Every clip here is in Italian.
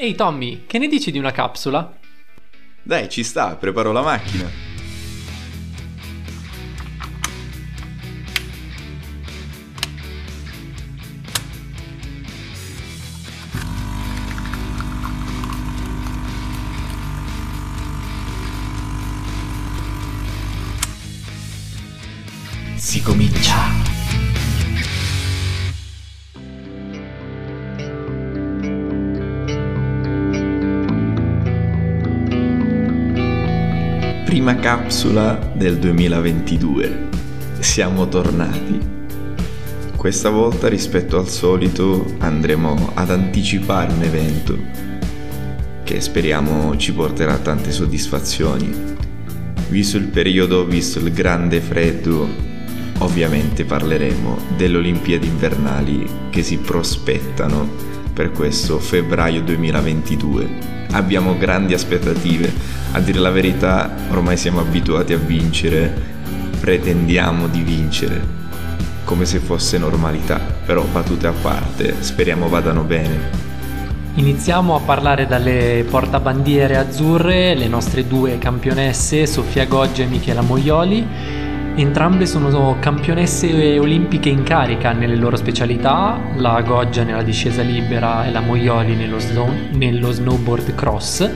Ehi Tommy, che ne dici di una capsula? Dai, ci sta, preparo la macchina. Capsula del 2022. Siamo tornati. Questa volta rispetto al solito andremo ad anticipare un evento che speriamo ci porterà tante soddisfazioni. Visto il periodo, visto il grande freddo, ovviamente parleremo delle Olimpiadi invernali che si prospettano per questo febbraio 2022 abbiamo grandi aspettative. A dire la verità, ormai siamo abituati a vincere, pretendiamo di vincere, come se fosse normalità. Però battute a parte, speriamo vadano bene. Iniziamo a parlare dalle portabandiere azzurre, le nostre due campionesse, Sofia Goggia e Michela Moioli Entrambe sono campionesse olimpiche in carica nelle loro specialità, la Goggia nella discesa libera e la Moioli nello, snow, nello snowboard cross.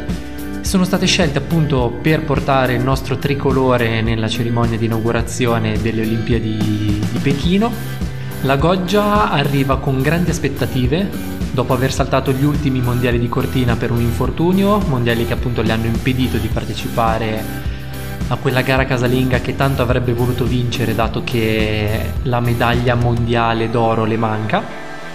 Sono state scelte appunto per portare il nostro tricolore nella cerimonia di inaugurazione delle Olimpiadi di Pechino. La Goggia arriva con grandi aspettative dopo aver saltato gli ultimi mondiali di Cortina per un infortunio, mondiali che appunto le hanno impedito di partecipare a quella gara casalinga che tanto avrebbe voluto vincere dato che la medaglia mondiale d'oro le manca.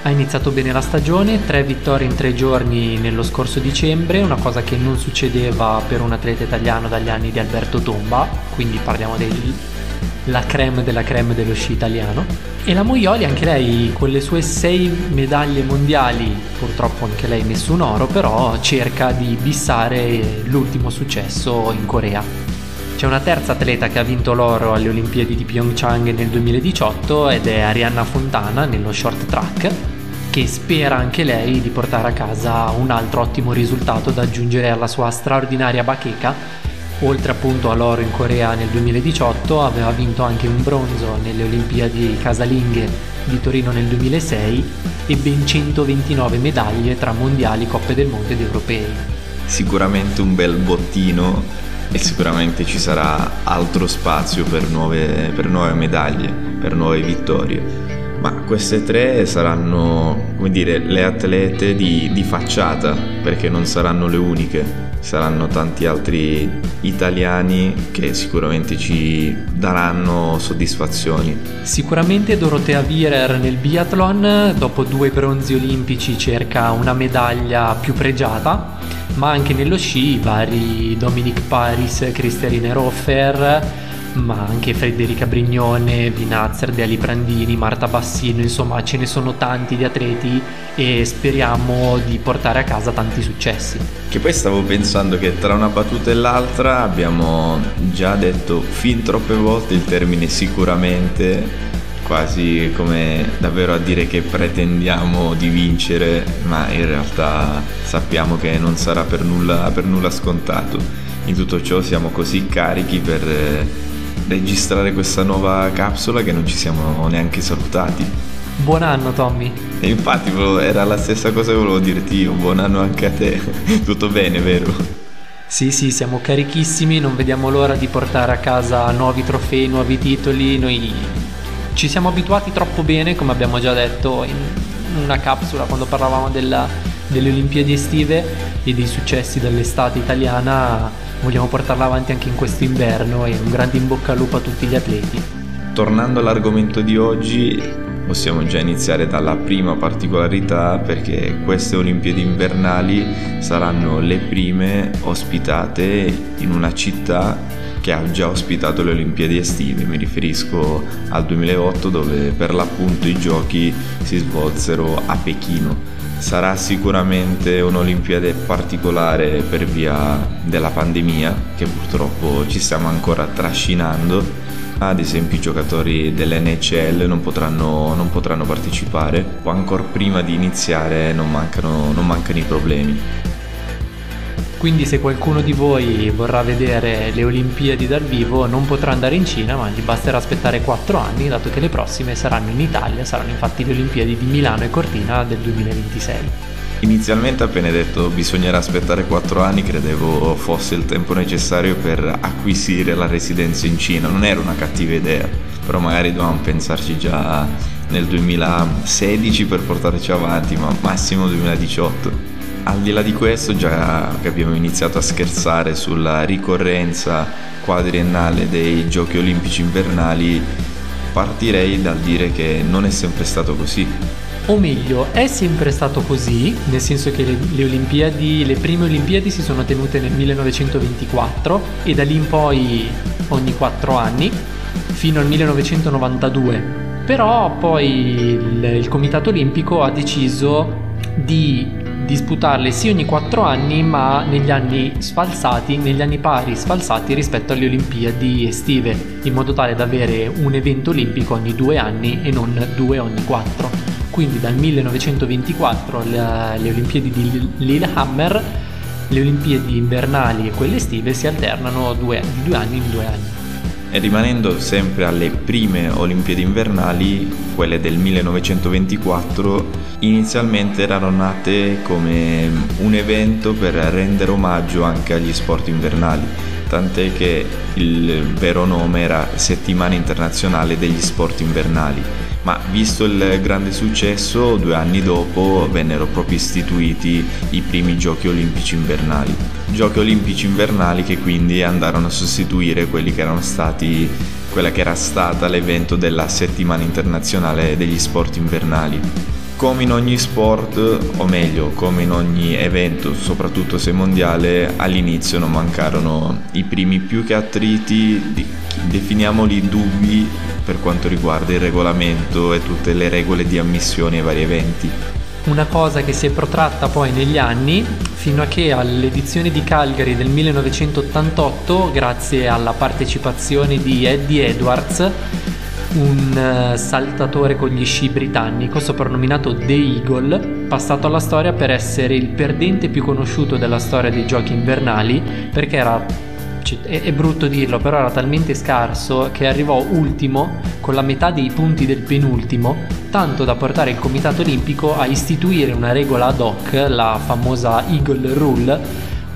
Ha iniziato bene la stagione, tre vittorie in tre giorni nello scorso dicembre, una cosa che non succedeva per un atleta italiano dagli anni di Alberto Tomba, quindi parliamo della creme della creme dello sci italiano. E la Moioli, anche lei, con le sue sei medaglie mondiali, purtroppo anche lei nessun oro, però cerca di bissare l'ultimo successo in Corea. C'è una terza atleta che ha vinto l'oro alle Olimpiadi di Pyeongchang nel 2018 ed è Arianna Fontana nello short track che spera anche lei di portare a casa un altro ottimo risultato da aggiungere alla sua straordinaria bacheca. Oltre appunto all'oro in Corea nel 2018 aveva vinto anche un bronzo nelle Olimpiadi casalinghe di Torino nel 2006 e ben 129 medaglie tra mondiali, coppe del mondo ed europei. Sicuramente un bel bottino e sicuramente ci sarà altro spazio per nuove, per nuove medaglie, per nuove vittorie. Ma queste tre saranno, come dire, le atlete di, di facciata, perché non saranno le uniche saranno tanti altri italiani che sicuramente ci daranno soddisfazioni. Sicuramente Dorotea Wierer nel biathlon, dopo due bronzi olimpici cerca una medaglia più pregiata, ma anche nello sci vari Dominic Paris, Cristialine Roffer, ma anche Federica Brignone, Vinazzer, Deali Prandini, Marta Bassino, insomma ce ne sono tanti di atleti e speriamo di portare a casa tanti successi. Che poi stavo pensando che tra una battuta e l'altra abbiamo già detto fin troppe volte il termine sicuramente quasi come davvero a dire che pretendiamo di vincere, ma in realtà sappiamo che non sarà per nulla, per nulla scontato. In tutto ciò siamo così carichi per registrare questa nuova capsula che non ci siamo neanche salutati. Buon anno Tommy. E infatti era la stessa cosa che volevo dirti io, buon anno anche a te. Tutto bene, vero? Sì, sì, siamo carichissimi, non vediamo l'ora di portare a casa nuovi trofei, nuovi titoli. Noi ci siamo abituati troppo bene, come abbiamo già detto in una capsula quando parlavamo della, delle Olimpiadi estive e dei successi dell'estate italiana vogliamo portarla avanti anche in questo inverno e un grande in bocca al lupo a tutti gli atleti. Tornando all'argomento di oggi, possiamo già iniziare dalla prima particolarità perché queste Olimpiadi invernali saranno le prime ospitate in una città che ha già ospitato le Olimpiadi estive, mi riferisco al 2008 dove per l'appunto i giochi si svolsero a Pechino sarà sicuramente un'Olimpiade particolare per via della pandemia che purtroppo ci stiamo ancora trascinando. Ad esempio i giocatori dell'NCL non potranno, non potranno partecipare ancora prima di iniziare non mancano, non mancano i problemi. Quindi se qualcuno di voi vorrà vedere le Olimpiadi dal vivo non potrà andare in Cina, ma gli basterà aspettare 4 anni, dato che le prossime saranno in Italia, saranno infatti le Olimpiadi di Milano e Cortina del 2026. Inizialmente appena detto bisognerà aspettare 4 anni credevo fosse il tempo necessario per acquisire la residenza in Cina, non era una cattiva idea, però magari dovevamo pensarci già nel 2016 per portarci avanti, ma massimo 2018. Al di là di questo, già che abbiamo iniziato a scherzare sulla ricorrenza quadriennale dei Giochi Olimpici Invernali, partirei dal dire che non è sempre stato così. O meglio, è sempre stato così, nel senso che le, le, Olimpiadi, le prime Olimpiadi si sono tenute nel 1924 e da lì in poi ogni 4 anni, fino al 1992 però poi il, il Comitato Olimpico ha deciso di disputarle sì ogni 4 anni ma negli anni sfalsati, negli anni pari sfalsati rispetto alle Olimpiadi estive, in modo tale da avere un evento olimpico ogni 2 anni e non due ogni 4. Quindi dal 1924 le, le Olimpiadi di Lillehammer, le Olimpiadi invernali e quelle estive si alternano di due anni in due anni. E rimanendo sempre alle prime Olimpiadi invernali, quelle del 1924, inizialmente erano nate come un evento per rendere omaggio anche agli sport invernali, tant'è che il vero nome era Settimana internazionale degli sport invernali ma visto il grande successo, due anni dopo vennero proprio istituiti i primi giochi olimpici invernali. Giochi olimpici invernali che quindi andarono a sostituire quelli che erano stati quella che era stata l'evento della settimana internazionale degli sport invernali. Come in ogni sport, o meglio, come in ogni evento, soprattutto se mondiale, all'inizio non mancarono i primi più che attriti, definiamoli dubbi per quanto riguarda il regolamento e tutte le regole di ammissione ai vari eventi. Una cosa che si è protratta poi negli anni, fino a che all'edizione di Calgary del 1988, grazie alla partecipazione di Eddie Edwards, un eh, saltatore con gli sci britannico soprannominato The Eagle, passato alla storia per essere il perdente più conosciuto della storia dei giochi invernali, perché era è, brutto dirlo, però era talmente scarso che arrivò ultimo con la metà dei punti del penultimo, tanto da portare il Comitato Olimpico a istituire una regola ad hoc, la famosa Eagle Rule,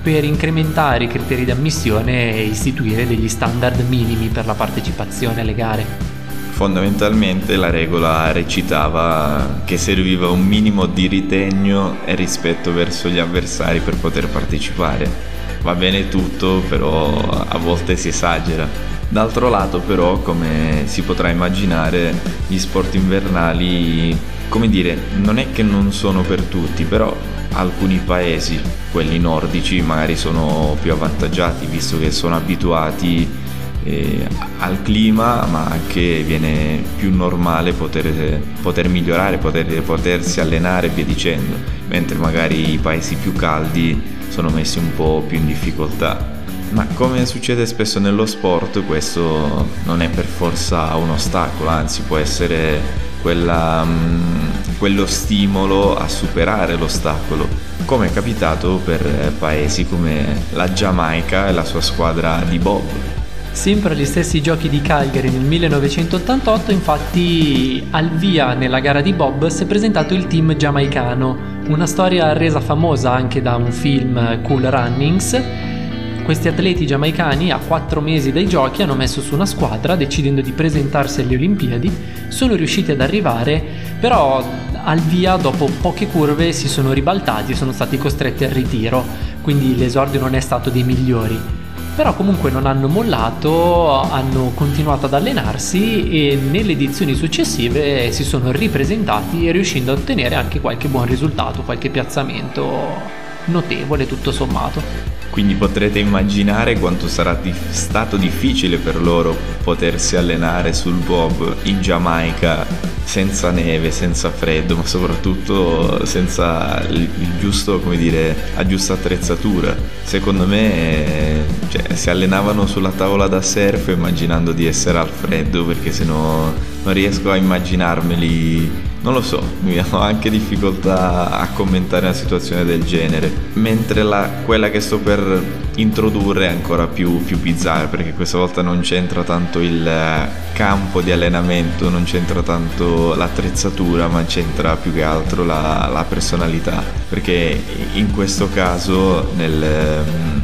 per incrementare i criteri di ammissione e istituire degli standard minimi per la partecipazione alle gare. Fondamentalmente la regola recitava che serviva un minimo di ritegno e rispetto verso gli avversari per poter partecipare va bene tutto, però a volte si esagera. D'altro lato però, come si potrà immaginare, gli sport invernali, come dire, non è che non sono per tutti, però alcuni paesi, quelli nordici, magari sono più avvantaggiati visto che sono abituati eh, al clima, ma anche viene più normale poter, poter migliorare, poter, potersi allenare e via dicendo, mentre magari i paesi più caldi sono messi un po' più in difficoltà. Ma come succede spesso nello sport, questo non è per forza un ostacolo, anzi può essere quella, um, quello stimolo a superare l'ostacolo, come è capitato per paesi come la Giamaica e la sua squadra di Bob. Sempre agli stessi giochi di Calgary nel 1988, infatti, al via nella gara di Bob si è presentato il team giamaicano. Una storia resa famosa anche da un film Cool Runnings. Questi atleti giamaicani a quattro mesi dai giochi hanno messo su una squadra decidendo di presentarsi alle Olimpiadi, sono riusciti ad arrivare, però al via dopo poche curve si sono ribaltati e sono stati costretti al ritiro, quindi l'esordio non è stato dei migliori però comunque non hanno mollato, hanno continuato ad allenarsi e nelle edizioni successive si sono ripresentati riuscendo a ottenere anche qualche buon risultato, qualche piazzamento notevole tutto sommato. Quindi potrete immaginare quanto sarà dif- stato difficile per loro potersi allenare sul bob in Giamaica senza neve, senza freddo, ma soprattutto senza il giusto, come dire, la giusta attrezzatura. Secondo me cioè, si allenavano sulla tavola da surf immaginando di essere al freddo perché se no non riesco a immaginarmeli non lo so, mi ho anche difficoltà a commentare una situazione del genere, mentre la, quella che sto per introdurre è ancora più, più bizzarra perché questa volta non c'entra tanto il eh, campo di allenamento, non c'entra tanto l'attrezzatura, ma c'entra più che altro la, la personalità, perché in questo caso nel,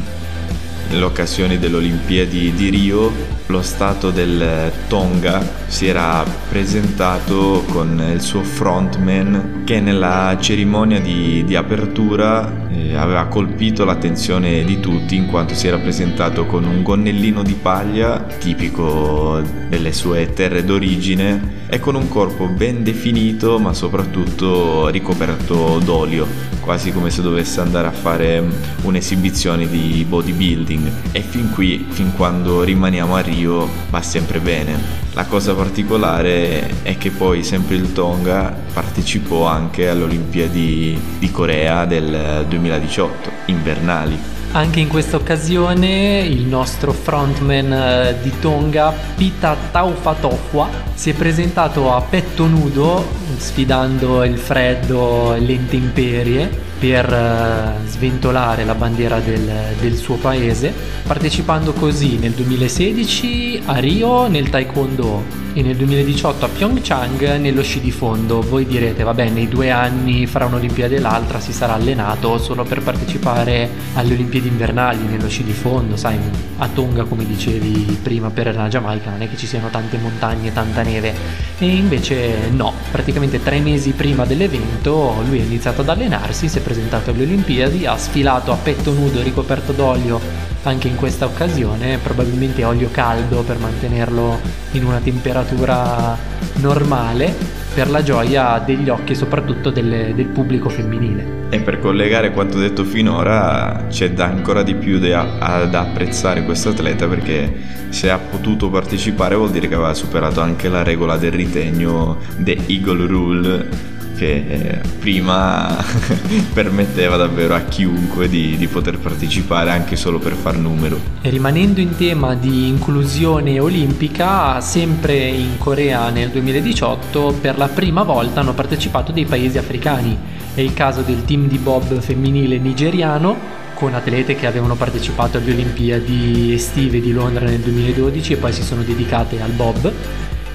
nelle occasioni delle Olimpiadi di Rio lo Stato del Tonga si era presentato con il suo frontman che nella cerimonia di, di apertura eh, aveva colpito l'attenzione di tutti in quanto si era presentato con un gonnellino di paglia tipico delle sue terre d'origine e con un corpo ben definito ma soprattutto ricoperto d'olio, quasi come se dovesse andare a fare un'esibizione di bodybuilding e fin qui, fin quando rimaniamo a Rio, va sempre bene. La cosa particolare è che poi sempre il Tonga partecipò anche alle Olimpiadi di Corea del 2018, invernali. Anche in questa occasione il nostro frontman eh, di Tonga, Pita Taufatofwa, si è presentato a petto nudo sfidando il freddo e le intemperie per uh, sventolare la bandiera del, del, suo paese, partecipando così nel 2016 a Rio nel Taekwondo e nel 2018 a Pyeongchang nello sci di fondo. Voi direte, vabbè, nei due anni fra un'Olimpiade e l'altra si sarà allenato solo per partecipare alle Olimpiadi invernali nello sci di fondo, sai, a Tonga come dicevi prima per la Giamaica non è che ci siano tante montagne, tanta neve e invece no, praticamente tre mesi prima dell'evento lui ha iniziato ad allenarsi, si è presentato alle Olimpiadi, ha sfilato a petto nudo ricoperto d'olio anche in questa occasione, probabilmente olio caldo per mantenerlo in una temperatura normale per la gioia degli occhi e soprattutto del, del pubblico femminile. E per collegare quanto detto finora c'è da ancora di più da, ad apprezzare questo atleta perché se ha potuto partecipare vuol dire che aveva superato anche la regola del ritegno The Eagle Rule che eh, prima permetteva davvero a chiunque di, di, poter partecipare anche solo per far numero. E rimanendo in tema di inclusione olimpica, sempre in Corea nel 2018 per la prima volta hanno partecipato dei paesi africani. È il caso del team di bob femminile nigeriano con atlete che avevano partecipato alle Olimpiadi estive di Londra nel 2012 e poi si sono dedicate al bob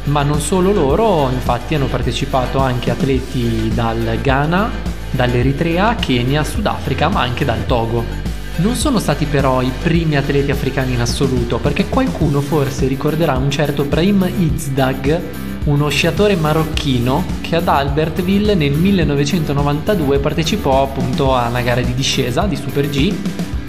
ma non solo loro, infatti hanno partecipato anche atleti dal Ghana, dall'Eritrea, Kenya, Sudafrica, ma anche dal Togo. Non sono stati però i primi atleti africani in assoluto, perché qualcuno forse ricorderà un certo Brahim Izdag, uno sciatore marocchino che ad Albertville nel 1992 partecipò appunto a una gara di discesa di Super G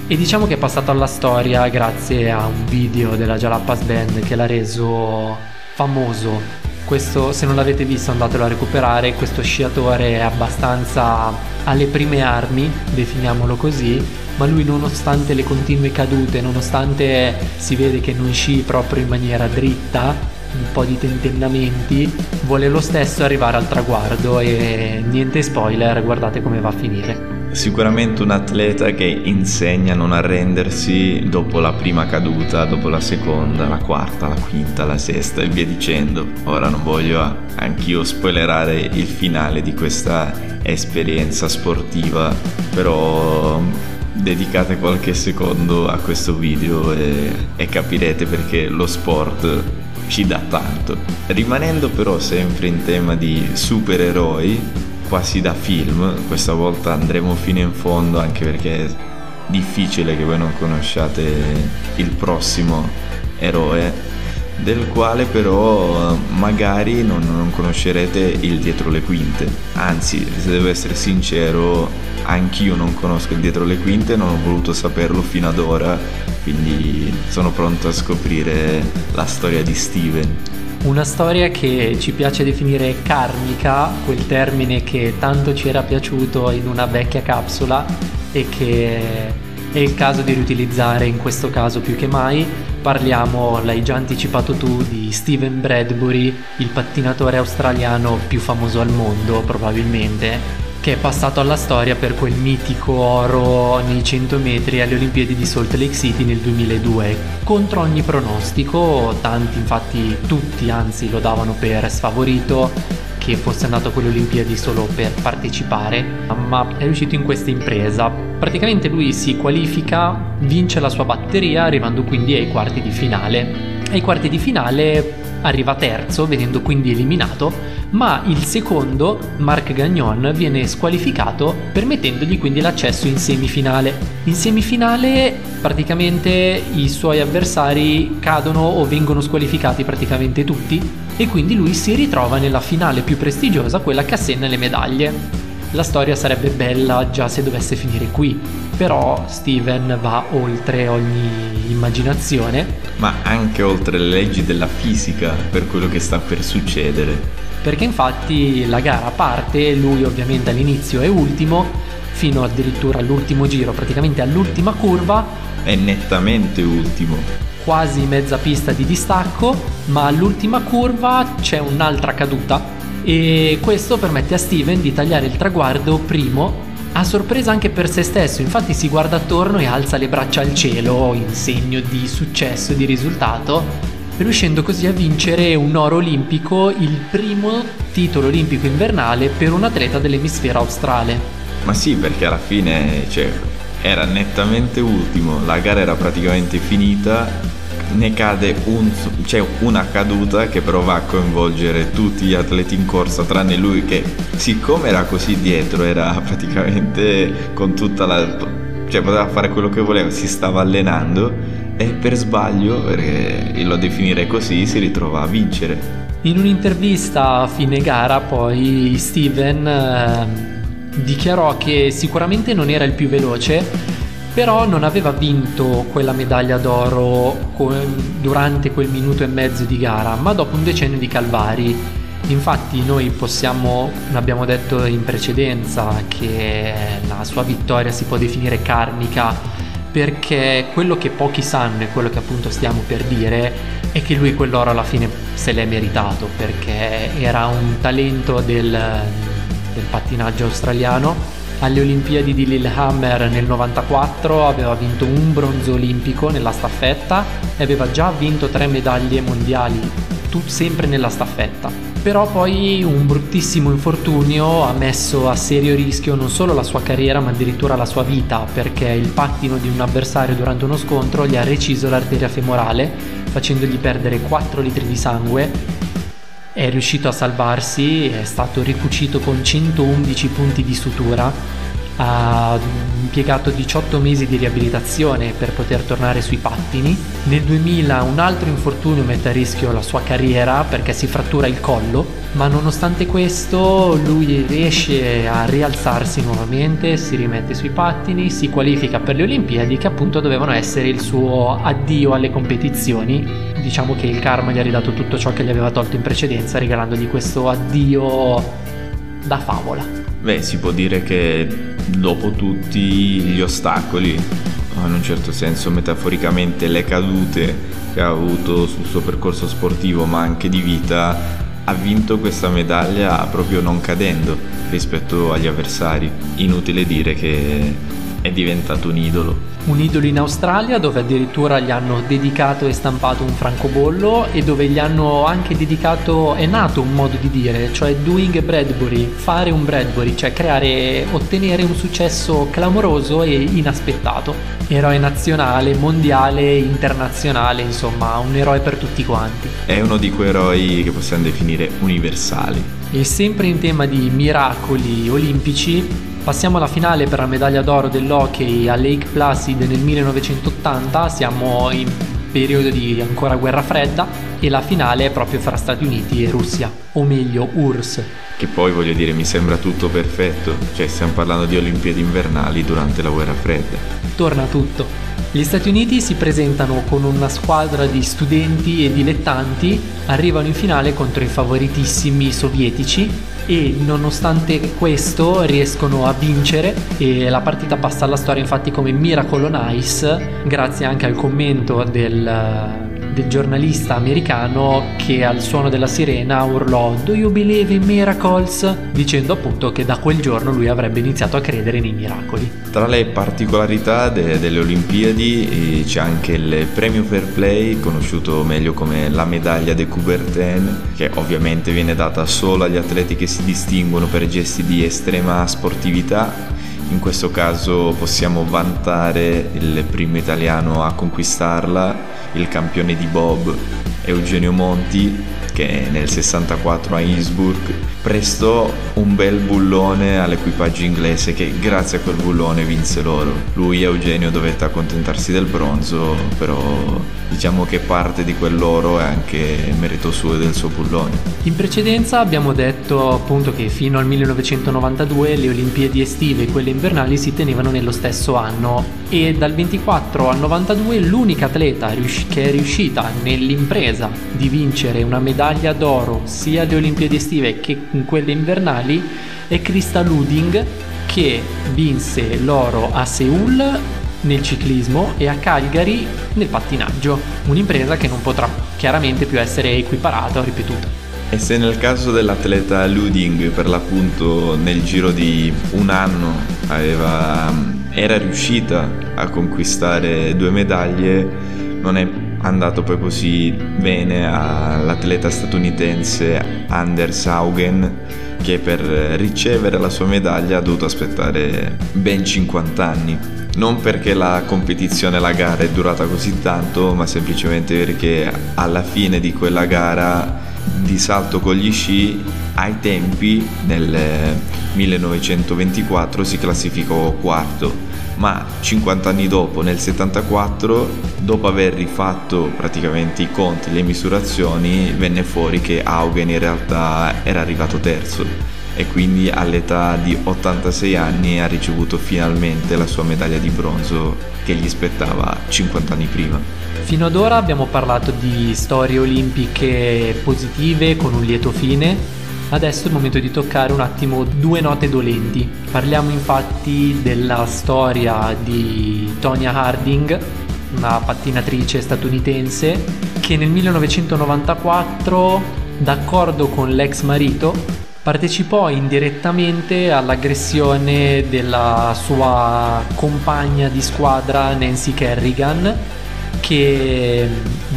e diciamo che è passato alla storia grazie a un video della Jalapas Band che l'ha reso famoso. Questo, se non l'avete visto, andatelo a recuperare. Questo sciatore è abbastanza alle prime armi, definiamolo così. Ma lui, nonostante le continue cadute, nonostante si vede che non sci proprio in maniera dritta, un po' di tentennamenti, vuole lo stesso arrivare al traguardo. E niente spoiler, guardate come va a finire. Sicuramente un atleta che insegna a non arrendersi dopo la prima caduta, dopo la seconda, la quarta, la quinta, la sesta e via dicendo. Ora non voglio anch'io spoilerare il finale di questa esperienza sportiva, però dedicate qualche secondo a questo video e, e capirete perché lo sport ci dà tanto. Rimanendo però sempre in tema di supereroi, quasi da film, questa volta andremo fino in fondo anche perché è difficile che voi non conosciate il prossimo eroe, del quale però magari non, non conoscerete il dietro le quinte. Anzi, se devo essere sincero, anch'io non conosco il dietro le quinte, non ho voluto saperlo fino ad ora, quindi sono pronto a scoprire la storia di Steven. Una storia che ci piace definire karmica, quel termine che tanto ci era piaciuto in una vecchia capsula e che è il caso di riutilizzare in questo caso più che mai. Parliamo, l'hai già anticipato tu, di Steven Bradbury, il pattinatore australiano più famoso al mondo probabilmente, che è passato alla storia per quel mitico oro nei 100 metri alle Olimpiadi di Salt Lake City nel 2002. Contro ogni pronostico, tanti infatti tutti anzi lo davano per sfavorito, che fosse andato a quelle Olimpiadi solo per partecipare, ma è riuscito in questa impresa. Praticamente lui si qualifica, vince la sua batteria, arrivando quindi ai quarti di finale. Ai quarti di finale arriva terzo, venendo quindi eliminato, ma il secondo, Marc Gagnon, viene squalificato permettendogli quindi l'accesso in semifinale. In semifinale praticamente i suoi avversari cadono o vengono squalificati praticamente tutti e quindi lui si ritrova nella finale più prestigiosa, quella che assegna le medaglie. La storia sarebbe bella già se dovesse finire qui, però Steven va oltre ogni immaginazione. Ma anche oltre le leggi della fisica per quello che sta per succedere. Perché infatti la gara parte, lui ovviamente all'inizio è ultimo, fino addirittura all'ultimo giro, praticamente all'ultima curva. È nettamente ultimo. Quasi mezza pista di distacco, ma all'ultima curva c'è un'altra caduta e questo permette a Steven di tagliare il traguardo primo a sorpresa anche per se stesso, infatti si guarda attorno e alza le braccia al cielo in segno di successo e di risultato, riuscendo così a vincere un oro olimpico, il primo titolo olimpico invernale per un atleta dell'emisfero australe. Ma sì, perché alla fine cioè, era nettamente ultimo, la gara era praticamente finita ne cade un, cioè una caduta che però va a coinvolgere tutti gli atleti in corsa tranne lui che siccome era così dietro era praticamente con tutta la cioè poteva fare quello che voleva si stava allenando e per sbaglio perché lo definire così si ritrova a vincere in un'intervista a fine gara poi Steven eh, dichiarò che sicuramente non era il più veloce però non aveva vinto quella medaglia d'oro durante quel minuto e mezzo di gara, ma dopo un decennio di calvari. Infatti noi possiamo, abbiamo detto in precedenza, che la sua vittoria si può definire karmica perché quello che pochi sanno e quello che appunto stiamo per dire è che lui quell'oro alla fine se l'è meritato perché era un talento del, del pattinaggio australiano alle Olimpiadi di Lillehammer nel 94 aveva vinto un bronzo olimpico nella staffetta e aveva già vinto tre medaglie mondiali, sempre nella staffetta. Però poi un bruttissimo infortunio ha messo a serio rischio non solo la sua carriera ma addirittura la sua vita perché il pattino di un avversario durante uno scontro gli ha reciso l'arteria femorale facendogli perdere 4 litri di sangue. È riuscito a salvarsi, è stato ricucito con 111 punti di sutura, ha impiegato 18 mesi di riabilitazione per poter tornare sui pattini. Nel 2000 un altro infortunio mette a rischio la sua carriera perché si frattura il collo, ma nonostante questo lui riesce a rialzarsi nuovamente, si rimette sui pattini, si qualifica per le Olimpiadi che appunto dovevano essere il suo addio alle competizioni diciamo che il karma gli ha ridato tutto ciò che gli aveva tolto in precedenza, regalandogli questo addio da favola. Beh, si può dire che dopo tutti gli ostacoli, in un certo senso metaforicamente le cadute che ha avuto sul suo percorso sportivo, ma anche di vita, ha vinto questa medaglia proprio non cadendo rispetto agli avversari. Inutile dire che è diventato un idolo un idolo in Australia dove addirittura gli hanno dedicato e stampato un francobollo e dove gli hanno anche dedicato, è nato un modo di dire, cioè doing a Bradbury, fare un Bradbury, cioè creare, ottenere un successo clamoroso e inaspettato. Eroe nazionale, mondiale, internazionale, insomma un eroe per tutti quanti. È uno di quei eroi che possiamo definire universali. E sempre in tema di miracoli olimpici, Passiamo alla finale per la medaglia d'oro dell'hockey a Lake Placid nel 1980, siamo in periodo di ancora guerra fredda e la finale è proprio fra Stati Uniti e Russia, o meglio URSS. Che poi voglio dire mi sembra tutto perfetto, cioè stiamo parlando di Olimpiadi invernali durante la guerra fredda. Torna tutto. Gli Stati Uniti si presentano con una squadra di studenti e dilettanti, arrivano in finale contro i favoritissimi sovietici e nonostante questo riescono a vincere e la partita passa alla storia infatti come Miracle on Ice grazie anche al commento del, del giornalista americano che al suono della sirena urlò Do you believe in miracles? dicendo appunto che da quel giorno lui avrebbe iniziato a credere nei miracoli. Tra le particolarità de- delle Olimpiadi eh, c'è anche il premio Fair Play, conosciuto meglio come la medaglia de Coubertin, che ovviamente viene data solo agli atleti che si distinguono per gesti di estrema sportività in questo caso possiamo vantare il primo italiano a conquistarla, il campione di Bob Eugenio Monti, che nel 64 a Innsbruck prestò un bel bullone all'equipaggio inglese che grazie a quel bullone vinse l'oro. Lui Eugenio dovette accontentarsi del bronzo, però diciamo che parte di quell'oro è anche merito suo e del suo bullone. In precedenza abbiamo detto appunto che fino al 1992 le Olimpiadi estive e quelle invernali si tenevano nello stesso anno e dal 24 al 92 l'unica atleta che è riuscita nell'impresa di vincere una medaglia d'oro sia alle Olimpiadi estive che in quelle invernali è Krista Luding che vinse l'oro a Seoul nel ciclismo e a Cagliari nel pattinaggio, un'impresa che non potrà chiaramente più essere equiparata o ripetuta. E se nel caso dell'atleta Luding per l'appunto nel giro di un anno aveva, era riuscita a conquistare due medaglie, non è andato poi così bene all'atleta statunitense Anders Haugen che per ricevere la sua medaglia ha dovuto aspettare ben 50 anni. Non perché la competizione, la gara è durata così tanto, ma semplicemente perché alla fine di quella gara di salto con gli sci ai tempi nel 1924 si classificò quarto ma 50 anni dopo, nel 74, dopo aver rifatto praticamente i conti, le misurazioni, venne fuori che Augen in realtà era arrivato terzo e quindi all'età di 86 anni ha ricevuto finalmente la sua medaglia di bronzo che gli spettava 50 anni prima. Fino ad ora abbiamo parlato di storie olimpiche positive con un lieto fine Adesso è il momento di toccare un attimo due note dolenti. Parliamo infatti della storia di Tonya Harding, una pattinatrice statunitense che nel 1994, d'accordo con l'ex marito, partecipò indirettamente all'aggressione della sua compagna di squadra Nancy Kerrigan che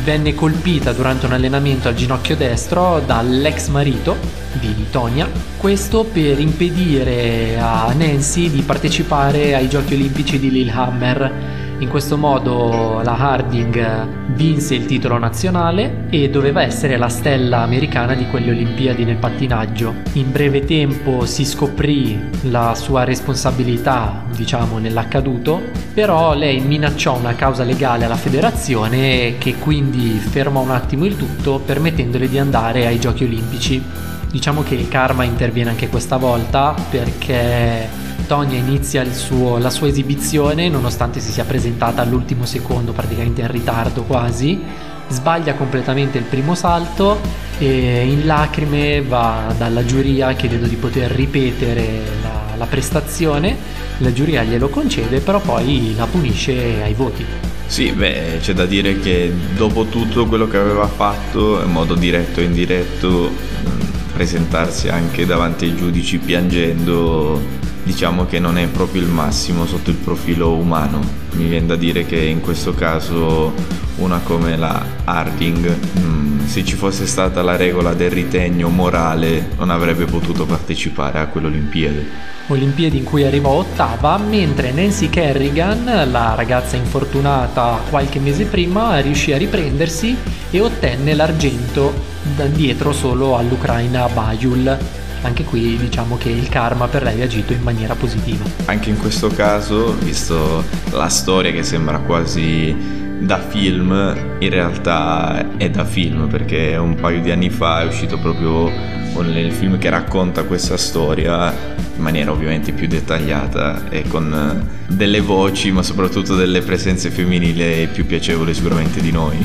venne colpita durante un allenamento al ginocchio destro dall'ex marito di Tonia, questo per impedire a Nancy di partecipare ai giochi olimpici di Lillehammer. In questo modo la Harding vinse il titolo nazionale e doveva essere la stella americana di quelle Olimpiadi nel pattinaggio. In breve tempo si scoprì la sua responsabilità, diciamo, nell'accaduto, però lei minacciò una causa legale alla federazione che quindi fermò un attimo il tutto permettendole di andare ai giochi olimpici. Diciamo che il karma interviene anche questa volta perché Tonya inizia suo, la sua esibizione nonostante si sia presentata all'ultimo secondo, praticamente in ritardo quasi, sbaglia completamente il primo salto e in lacrime va dalla giuria chiedendo di poter ripetere la, la prestazione, la giuria glielo concede però poi la punisce ai voti. Sì, beh, c'è da dire che dopo tutto quello che aveva fatto, in modo diretto e indiretto, presentarsi anche davanti ai giudici piangendo diciamo che non è proprio il massimo sotto il profilo umano. Mi viene da dire che in questo caso una come la Harding, mm, se ci fosse stata la regola del ritegno morale, non avrebbe potuto partecipare a quell'Olimpiade. Olimpiadi in cui arrivò ottava, mentre Nancy Kerrigan, la ragazza infortunata qualche mese prima, riuscì a riprendersi e ottenne l'argento dietro solo all'Ucraina Bajul. Anche qui diciamo che il karma per lei ha agito in maniera positiva. Anche in questo caso, visto la storia che sembra quasi da film, in realtà è da film perché un paio di anni fa è uscito proprio il film che racconta questa storia in maniera ovviamente più dettagliata e con delle voci ma soprattutto delle presenze femminili più piacevoli sicuramente di noi.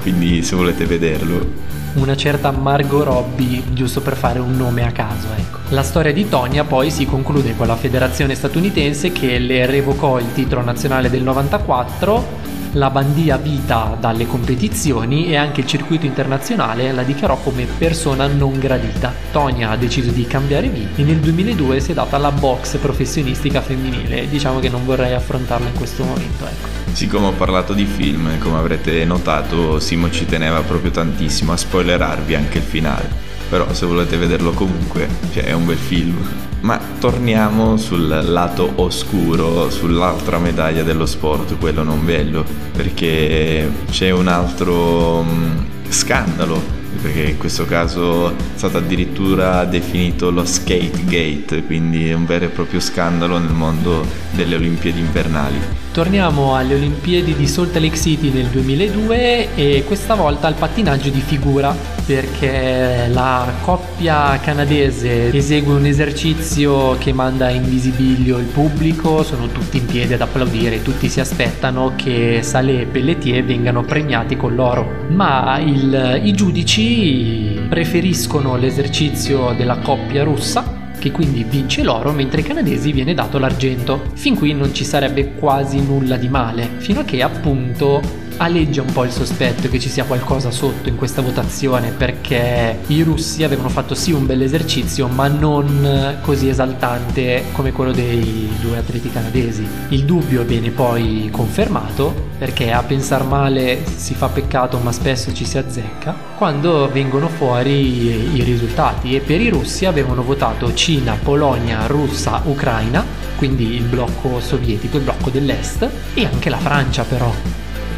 Quindi se volete vederlo una certa Margot Robbie, giusto per fare un nome a caso, ecco. La storia di Tonya poi si conclude con la federazione statunitense che le revocò il titolo nazionale del 94 la bandia vita dalle competizioni e anche il circuito internazionale la dichiarò come persona non gradita. Tonia ha deciso di cambiare vita e nel 2002 si è data alla box professionistica femminile. Diciamo che non vorrei affrontarla in questo momento, ecco. Siccome ho parlato di film, come avrete notato, Simo ci teneva proprio tantissimo a spoilerarvi anche il finale. Però se volete vederlo comunque, cioè, è un bel film. Ma torniamo sul lato oscuro, sull'altra medaglia dello sport, quello non bello, perché c'è un altro um, scandalo perché in questo caso è stato addirittura definito lo skate gate, quindi è un vero e proprio scandalo nel mondo delle Olimpiadi invernali. Torniamo alle Olimpiadi di Salt Lake City nel 2002 e questa volta al pattinaggio di figura perché la coppia canadese esegue un esercizio che manda in visibilio il pubblico, sono tutti in piedi ad applaudire, tutti si aspettano che Salé e Pelletier vengano premiati con l'oro, ma il, i giudici preferiscono l'esercizio della coppia russa che quindi vince l'oro mentre ai canadesi viene dato l'argento. Fin qui non ci sarebbe quasi nulla di male, fino a che appunto aleggia un po' il sospetto che ci sia qualcosa sotto in questa votazione perché i russi avevano fatto sì un bel esercizio ma non così esaltante come quello dei due atleti canadesi. Il dubbio viene poi confermato perché a pensar male si fa peccato ma spesso ci si azzecca quando vengono fuori i risultati e per i russi avevano votato Cina, Polonia, Russia, Ucraina quindi il blocco sovietico, il blocco dell'est e anche la Francia però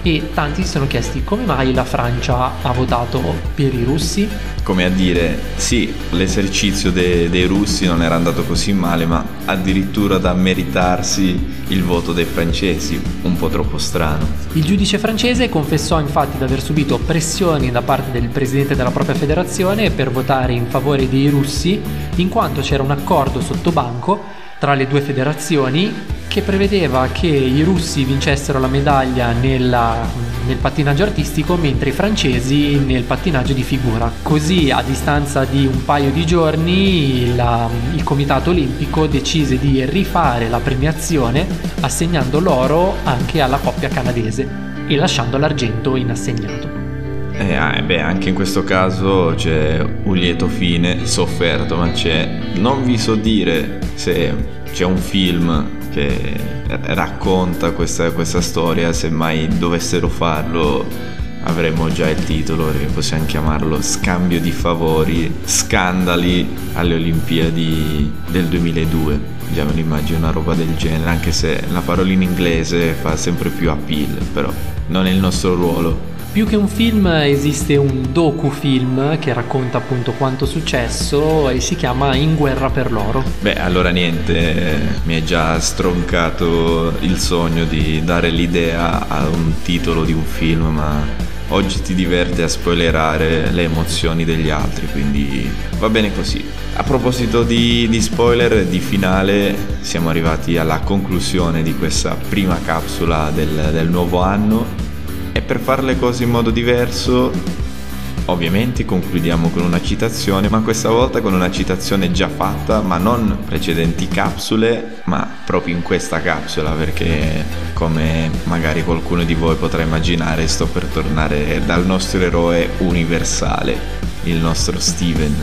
e tanti si sono chiesti come mai la Francia ha votato per i russi. Come a dire, sì, l'esercizio de- dei russi non era andato così male, ma addirittura da meritarsi il voto dei francesi, un po' troppo strano. Il giudice francese confessò infatti di aver subito pressioni da parte del presidente della propria federazione per votare in favore dei russi, in quanto c'era un accordo sotto banco tra le due federazioni che prevedeva che i russi vincessero la medaglia nella, nel pattinaggio artistico mentre i francesi nel pattinaggio di figura. Così a distanza di un paio di giorni la, il Comitato Olimpico decise di rifare la premiazione assegnando l'oro anche alla coppia canadese e lasciando l'argento inassegnato. Eh, ah, beh, anche in questo caso c'è un lieto fine sofferto, ma c'è. Non vi so dire se c'è un film che racconta questa, questa storia, se mai dovessero farlo avremo già il titolo che possiamo chiamarlo Scambio di favori, scandali alle Olimpiadi del 2002. Già me lo immagino una roba del genere, anche se la parola in inglese fa sempre più appeal, però non è il nostro ruolo. Più che un film esiste un docufilm che racconta appunto quanto successo e si chiama In guerra per l'oro. Beh, allora niente, mi è già stroncato il sogno di dare l'idea a un titolo di un film, ma oggi ti diverte a spoilerare le emozioni degli altri, quindi va bene così. A proposito di, di spoiler, di finale, siamo arrivati alla conclusione di questa prima capsula del, del nuovo anno e per fare le cose in modo diverso, ovviamente concludiamo con una citazione, ma questa volta con una citazione già fatta, ma non precedenti capsule, ma proprio in questa capsula, perché come magari qualcuno di voi potrà immaginare, sto per tornare dal nostro eroe universale, il nostro Steven.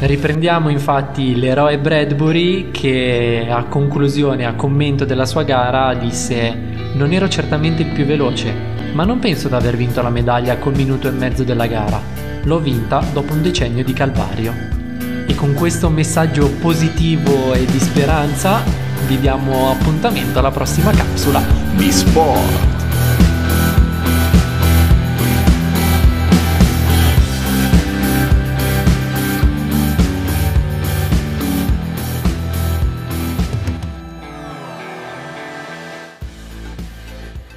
Riprendiamo infatti l'eroe Bradbury che a conclusione, a commento della sua gara, disse non ero certamente il più veloce, ma non penso di aver vinto la medaglia col minuto e mezzo della gara. L'ho vinta dopo un decennio di calvario. E con questo messaggio positivo e di speranza vi diamo appuntamento alla prossima capsula di sport.